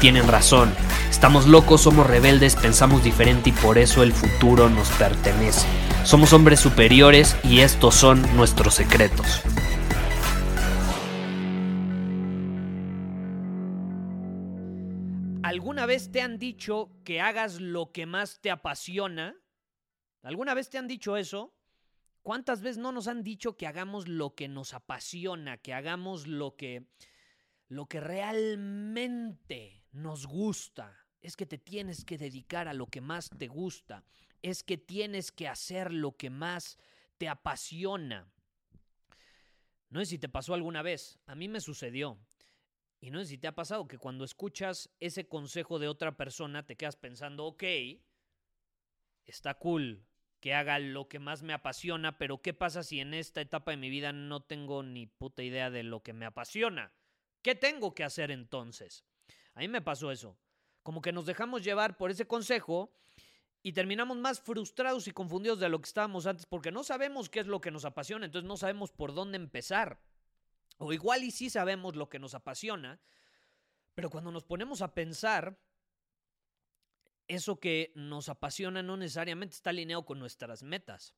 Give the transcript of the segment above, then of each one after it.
tienen razón. Estamos locos, somos rebeldes, pensamos diferente y por eso el futuro nos pertenece. Somos hombres superiores y estos son nuestros secretos. ¿Alguna vez te han dicho que hagas lo que más te apasiona? ¿Alguna vez te han dicho eso? ¿Cuántas veces no nos han dicho que hagamos lo que nos apasiona, que hagamos lo que lo que realmente nos gusta? Es que te tienes que dedicar a lo que más te gusta, es que tienes que hacer lo que más te apasiona. No sé si te pasó alguna vez, a mí me sucedió. Y no sé si te ha pasado que cuando escuchas ese consejo de otra persona te quedas pensando, ok, está cool que haga lo que más me apasiona, pero ¿qué pasa si en esta etapa de mi vida no tengo ni puta idea de lo que me apasiona? ¿Qué tengo que hacer entonces? A mí me pasó eso. Como que nos dejamos llevar por ese consejo y terminamos más frustrados y confundidos de lo que estábamos antes porque no sabemos qué es lo que nos apasiona, entonces no sabemos por dónde empezar. O igual y sí sabemos lo que nos apasiona, pero cuando nos ponemos a pensar, eso que nos apasiona no necesariamente está alineado con nuestras metas.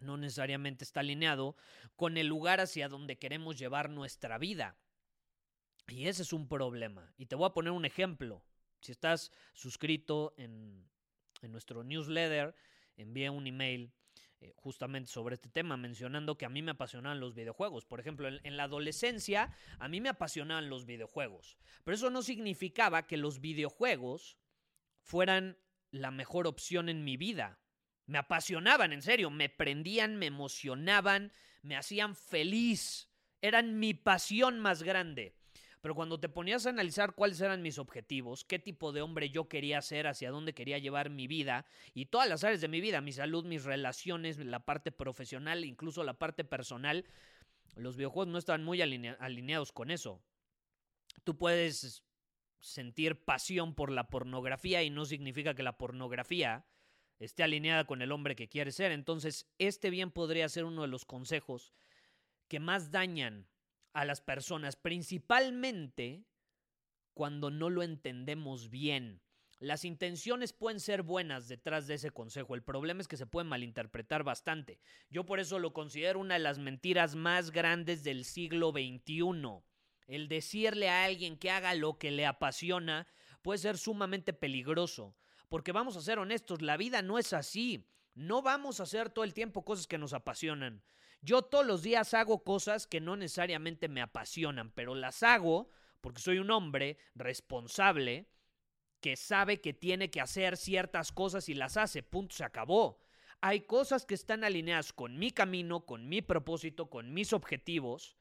No necesariamente está alineado con el lugar hacia donde queremos llevar nuestra vida. Y ese es un problema. Y te voy a poner un ejemplo. Si estás suscrito en, en nuestro newsletter, envía un email eh, justamente sobre este tema, mencionando que a mí me apasionaban los videojuegos. Por ejemplo, en, la adolescencia a mí me apasionaban los videojuegos, pero eso no significaba que los videojuegos fueran la mejor opción en mi vida. Me apasionaban, en serio, me prendían, me emocionaban, me hacían feliz, eran mi pasión más grande. Pero cuando te ponías a analizar cuáles eran mis objetivos, qué tipo de hombre yo quería ser, hacia dónde quería llevar mi vida y todas las áreas de mi vida, mi salud, mis relaciones, la parte profesional, incluso la parte personal, los videojuegos no estaban muy alinea alineados con eso. Tú puedes sentir pasión por la pornografía y no significa que la pornografía esté alineada con el hombre que quieres ser. Entonces, este bien podría ser uno de los consejos que más dañan a las personas, principalmente cuando no lo entendemos bien. Las intenciones pueden ser buenas detrás de ese consejo. El problema es que se puede malinterpretar bastante. Yo por eso lo considero una de las mentiras más grandes del siglo XXI. El decirle a alguien que haga lo que le apasiona puede ser sumamente peligroso. Porque vamos a ser honestos, la vida no es así. No vamos a hacer todo el tiempo cosas que nos apasionan. Yo todos los días hago cosas que no necesariamente me apasionan, pero las hago porque soy un hombre responsable que sabe que tiene que hacer ciertas cosas y las hace. Punto, se acabó. Hay cosas que están alineadas con mi camino, con mi propósito, con mis objetivos,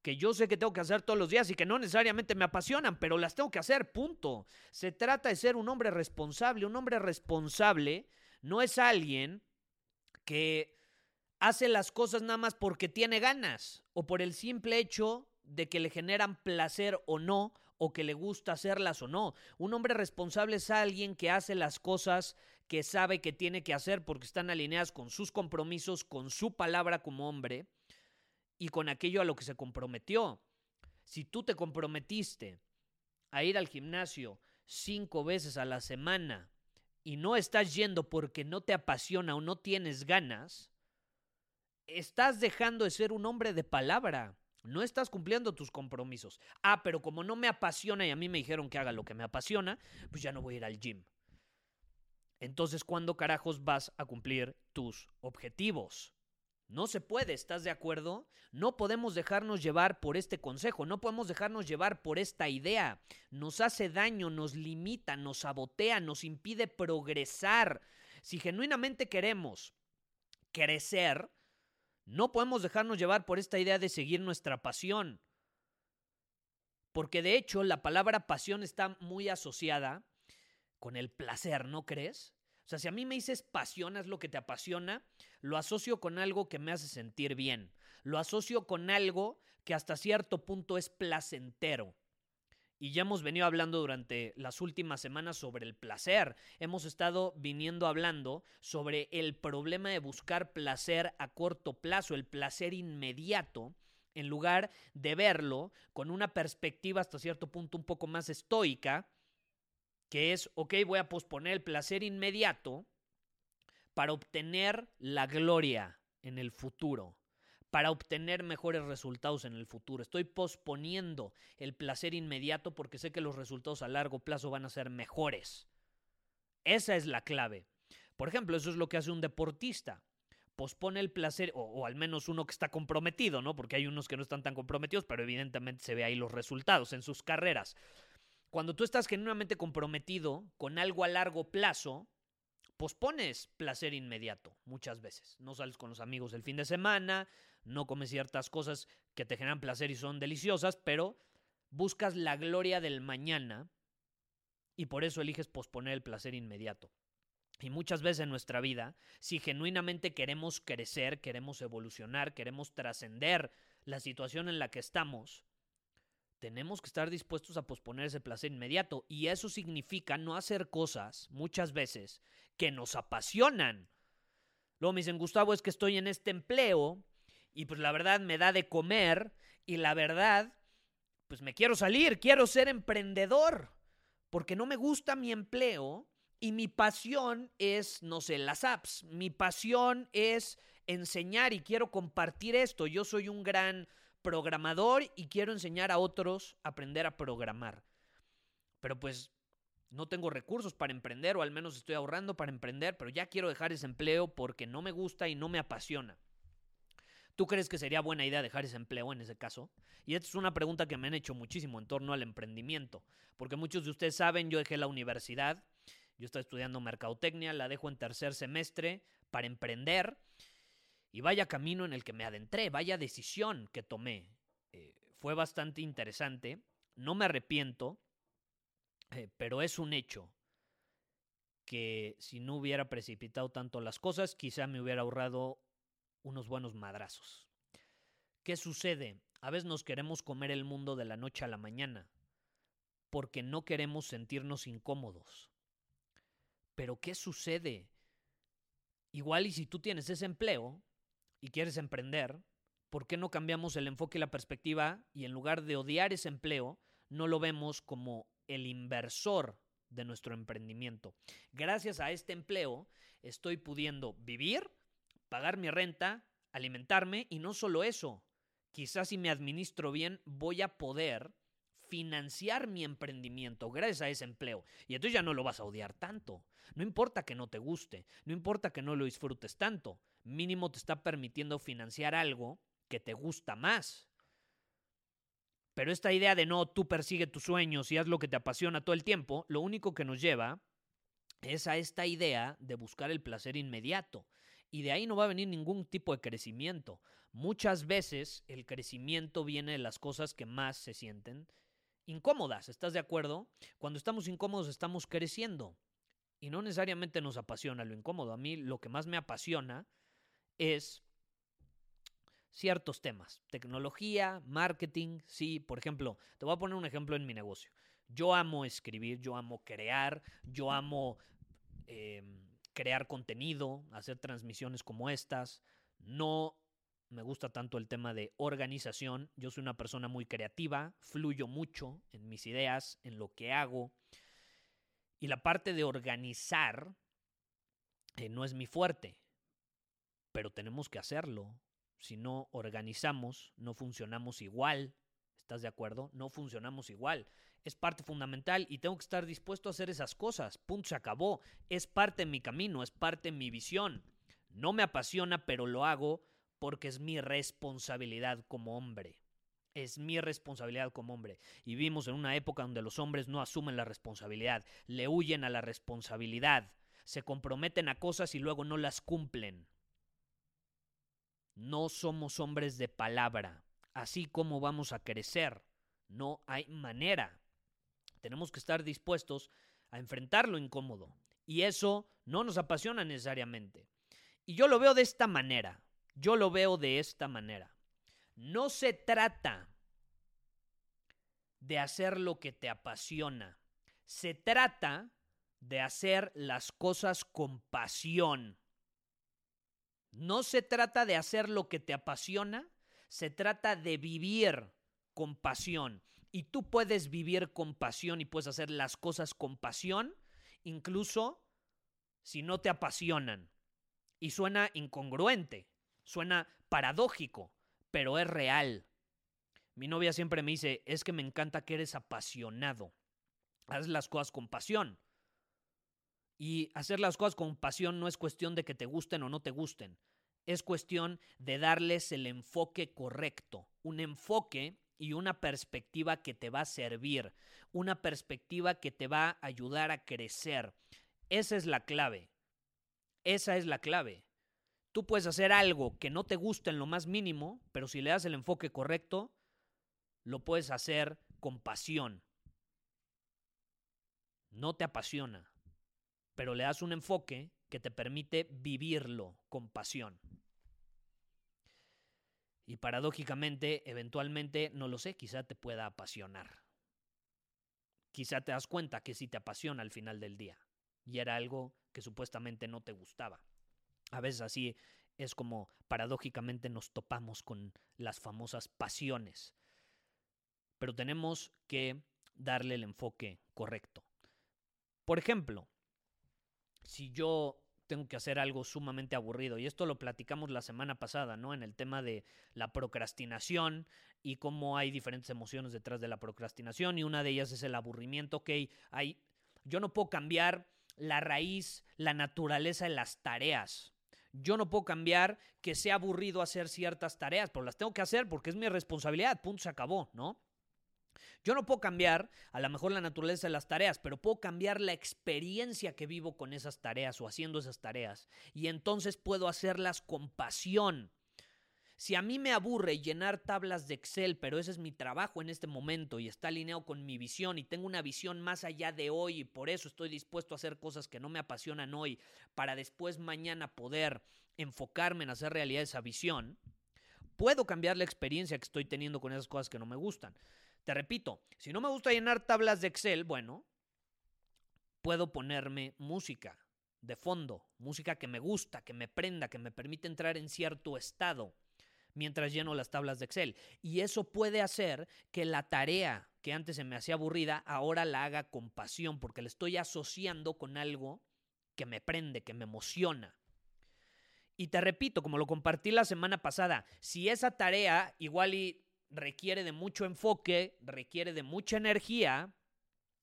que yo sé que tengo que hacer todos los días y que no necesariamente me apasionan, pero las tengo que hacer, punto. Se trata de ser un hombre responsable. Un hombre responsable no es alguien que hace las cosas nada más porque tiene ganas o por el simple hecho de que le generan placer o no o que le gusta hacerlas o no. Un hombre responsable es alguien que hace las cosas que sabe que tiene que hacer porque están alineadas con sus compromisos, con su palabra como hombre y con aquello a lo que se comprometió. Si tú te comprometiste a ir al gimnasio cinco veces a la semana y no estás yendo porque no te apasiona o no tienes ganas, estás dejando de ser un hombre de palabra. No estás cumpliendo tus compromisos. Ah, pero como no me apasiona y a mí me dijeron que haga lo que me apasiona, pues ya no voy a ir al gym. Entonces, ¿cuándo carajos vas a cumplir tus objetivos? No se puede, ¿estás de acuerdo? No podemos dejarnos llevar por este consejo, no podemos dejarnos llevar por esta idea. Nos hace daño, nos limita, nos sabotea, nos impide progresar. Si genuinamente queremos crecer, no podemos dejarnos llevar por esta idea de seguir nuestra pasión. Porque de hecho la palabra pasión está muy asociada con el placer, ¿no crees? O sea, si a mí me dices pasión, es lo que te apasiona, lo asocio con algo que me hace sentir bien. Lo asocio con algo que hasta cierto punto es placentero. Y ya hemos venido hablando durante las últimas semanas sobre el placer. Hemos estado viniendo hablando sobre el problema de buscar placer a corto plazo, el placer inmediato, en lugar de verlo con una perspectiva hasta cierto punto un poco más estoica, que es, ok, voy a posponer el placer inmediato para obtener la gloria en el futuro, para obtener mejores resultados en el futuro. Estoy posponiendo el placer inmediato porque sé que los resultados a largo plazo van a ser mejores. Esa es la clave. Por ejemplo, eso es lo que hace un deportista. Pospone el placer, o, al menos uno que está comprometido, ¿no? Porque hay unos que no están tan comprometidos, pero evidentemente se ve ahí los resultados en sus carreras. Cuando tú estás genuinamente comprometido con algo a largo plazo, pospones placer inmediato muchas veces. No sales con los amigos el fin de semana, no comes ciertas cosas que te generan placer y son deliciosas, pero buscas la gloria del mañana y por eso eliges posponer el placer inmediato. Y muchas veces en nuestra vida, si genuinamente queremos crecer, queremos evolucionar, queremos trascender la situación en la que estamos, tenemos que estar dispuestos a posponer ese placer inmediato. Y eso significa no hacer cosas, muchas veces, que nos apasionan. Luego me dicen, Gustavo, es que estoy en este empleo y pues la verdad me da de comer y la verdad, pues me quiero salir, quiero ser emprendedor, porque no me gusta mi empleo y mi pasión es, no sé, las apps. Mi pasión es enseñar y quiero compartir esto. Yo soy un gran programador y quiero enseñar a otros a aprender a programar. Pero pues no tengo recursos para emprender o al menos estoy ahorrando para emprender, pero ya quiero dejar ese empleo porque no me gusta y no me apasiona. ¿Tú crees que sería buena idea dejar ese empleo en ese caso? Y esta es una pregunta que me han hecho muchísimo en torno al emprendimiento, porque muchos de ustedes saben, yo dejé la universidad, yo estoy estudiando mercadotecnia, la dejo en tercer semestre para emprender y vaya camino en el que me adentré, vaya decisión que tomé. Eh, fue bastante interesante, no me arrepiento, eh, pero es un hecho que si no hubiera precipitado tanto las cosas, quizá me hubiera ahorrado unos buenos madrazos. ¿Qué sucede? A veces nos queremos comer el mundo de la noche a la mañana, porque no queremos sentirnos incómodos. Pero ¿qué sucede? Igual y si tú tienes ese empleo, y quieres emprender, ¿por qué no cambiamos el enfoque y la perspectiva y en lugar de odiar ese empleo, no lo vemos como el inversor de nuestro emprendimiento? Gracias a este empleo estoy pudiendo vivir, pagar mi renta, alimentarme y no solo eso, quizás si me administro bien voy a poder financiar mi emprendimiento gracias a ese empleo. Y entonces ya no lo vas a odiar tanto. No importa que no te guste, no importa que no lo disfrutes tanto mínimo te está permitiendo financiar algo que te gusta más. Pero esta idea de no, tú persigue tus sueños y haz lo que te apasiona todo el tiempo, lo único que nos lleva es a esta idea de buscar el placer inmediato. Y de ahí no va a venir ningún tipo de crecimiento. Muchas veces el crecimiento viene de las cosas que más se sienten incómodas. ¿Estás de acuerdo? Cuando estamos incómodos estamos creciendo. Y no necesariamente nos apasiona lo incómodo. A mí lo que más me apasiona es ciertos temas. Tecnología, marketing, sí. Por ejemplo, te voy a poner un ejemplo en mi negocio. Yo amo escribir, yo amo crear, yo amo em, crear contenido, hacer transmisiones como estas. No me gusta tanto el tema de organización. Yo soy una persona muy creativa, fluyo mucho en mis ideas, en lo que hago. Y la parte de organizar eh, no es mi fuerte pero tenemos que hacerlo. Si no organizamos, no funcionamos igual. ¿Estás de acuerdo? No funcionamos igual. Es parte fundamental y tengo que estar dispuesto a hacer esas cosas. Punto, se acabó. Es parte de mi camino, es parte de mi visión. No me apasiona, pero lo hago porque es mi responsabilidad como hombre. Es mi responsabilidad como hombre. Y vivimos en una época donde los hombres no asumen la responsabilidad, le huyen a la responsabilidad, se comprometen a cosas y luego no las cumplen. No somos hombres de palabra. Así como vamos a crecer. No hay manera. Tenemos que estar dispuestos a enfrentar lo incómodo. Y eso no nos apasiona necesariamente. Y yo lo veo de esta manera. Yo lo veo de esta manera. No se trata de hacer lo que te apasiona. Se trata de hacer las cosas con pasión. No se trata de hacer lo que te apasiona, se trata de vivir con pasión. Y tú puedes vivir con pasión y puedes hacer las cosas con pasión, incluso si no te apasionan. Y suena incongruente, suena paradójico, pero es real. Mi novia siempre me dice, es que me encanta que eres apasionado. Haz las cosas con pasión. Y hacer las cosas con pasión no es cuestión de que te gusten o no te gusten. Es cuestión de darles el enfoque correcto. Un enfoque y una perspectiva que te va a servir. Una perspectiva que te va a ayudar a crecer. Esa es la clave. Esa es la clave. Tú puedes hacer algo que no te guste en lo más mínimo, pero si le das el enfoque correcto, lo puedes hacer con pasión. No te apasiona, pero le das un enfoque que te permite vivirlo con pasión. Y paradójicamente, eventualmente, no lo sé, quizá te pueda apasionar. Quizá te das cuenta que sí te apasiona al final del día. Y era algo que supuestamente no te gustaba. A veces así es como paradójicamente nos topamos con las famosas pasiones. Pero tenemos que darle el enfoque correcto. Por ejemplo, si yo tengo que hacer algo sumamente aburrido, y esto lo platicamos la semana pasada, ¿no? En el tema de la procrastinación y cómo hay diferentes emociones detrás de la procrastinación, y una de ellas es el aburrimiento, ok, hay, yo no puedo cambiar la raíz, la naturaleza de las tareas. Yo no puedo cambiar que sea aburrido hacer ciertas tareas, pero las tengo que hacer porque es mi responsabilidad, punto, se acabó, ¿no? Yo no puedo cambiar a lo mejor la naturaleza de las tareas, pero puedo cambiar la experiencia que vivo con esas tareas o haciendo esas tareas. Y entonces puedo hacerlas con pasión. Si a mí me aburre llenar tablas de Excel, pero ese es mi trabajo en este momento y está alineado con mi visión y tengo una visión más allá de hoy y por eso estoy dispuesto a hacer cosas que no me apasionan hoy para después mañana poder enfocarme en hacer realidad esa visión, puedo cambiar la experiencia que estoy teniendo con esas cosas que no me gustan. Te repito, si no me gusta llenar tablas de Excel, bueno, puedo ponerme música de fondo, música que me gusta, que me prenda, que me permite entrar en cierto estado mientras lleno las tablas de Excel. Y eso puede hacer que la tarea que antes se me hacía aburrida, ahora la haga con pasión, porque la estoy asociando con algo que me prende, que me emociona. Y te repito, como lo compartí la semana pasada, si esa tarea igual y requiere de mucho enfoque, requiere de mucha energía,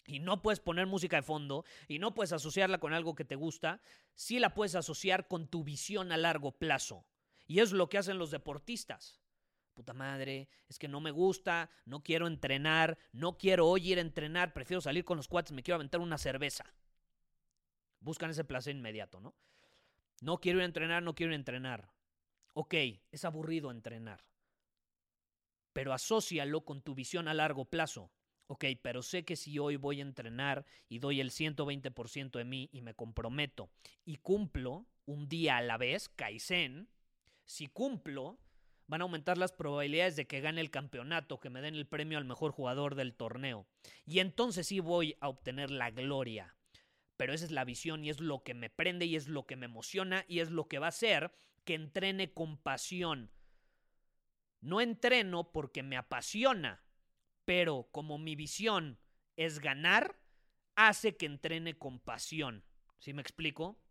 y no puedes poner música de fondo y no puedes asociarla con algo que te gusta, sí la puedes asociar con tu visión a largo plazo. Y es lo que hacen los deportistas. Puta madre, es que no me gusta, no quiero entrenar, no quiero hoy ir a entrenar, prefiero salir con los cuates, me quiero aventar una cerveza. Buscan ese placer inmediato, ¿no? No quiero ir a entrenar, no quiero entrenar. Ok, es aburrido entrenar. Pero asócialo con tu visión a largo plazo. Ok, pero sé que si hoy voy a entrenar y doy el 120% de mí y me comprometo y cumplo un día a la vez, Kaizen, si cumplo, van a aumentar las probabilidades de que gane el campeonato, que me den el premio al mejor jugador del torneo. Y entonces sí voy a obtener la gloria. Pero esa es la visión y es lo que me prende y es lo que me emociona y es lo que va a hacer que entrene con pasión. No entreno porque me apasiona, pero como mi visión es ganar, hace que entrene con pasión. ¿Sí me explico?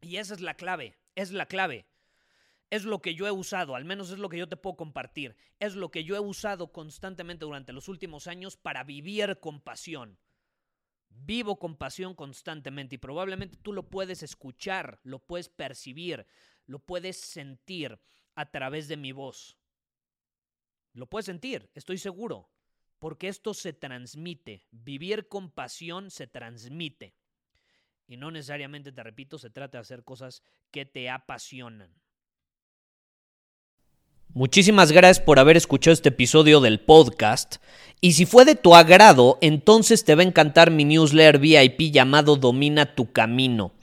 Y esa es la clave, es la clave es lo que yo he usado, al menos es lo que yo te puedo compartir, es lo que yo he usado constantemente durante los últimos años para vivir con pasión. Vivo con pasión constantemente y probablemente tú lo puedes escuchar, lo puedes percibir, lo puedes sentir. a través de mi voz. Lo puedes sentir, estoy seguro, porque esto se transmite. Vivir con pasión se transmite. Y no necesariamente, te repito, se trata de hacer cosas que te apasionan. Muchísimas gracias por haber escuchado este episodio del podcast. Y si fue de tu agrado, entonces te va a encantar mi newsletter VIP llamado Domina tu Camino.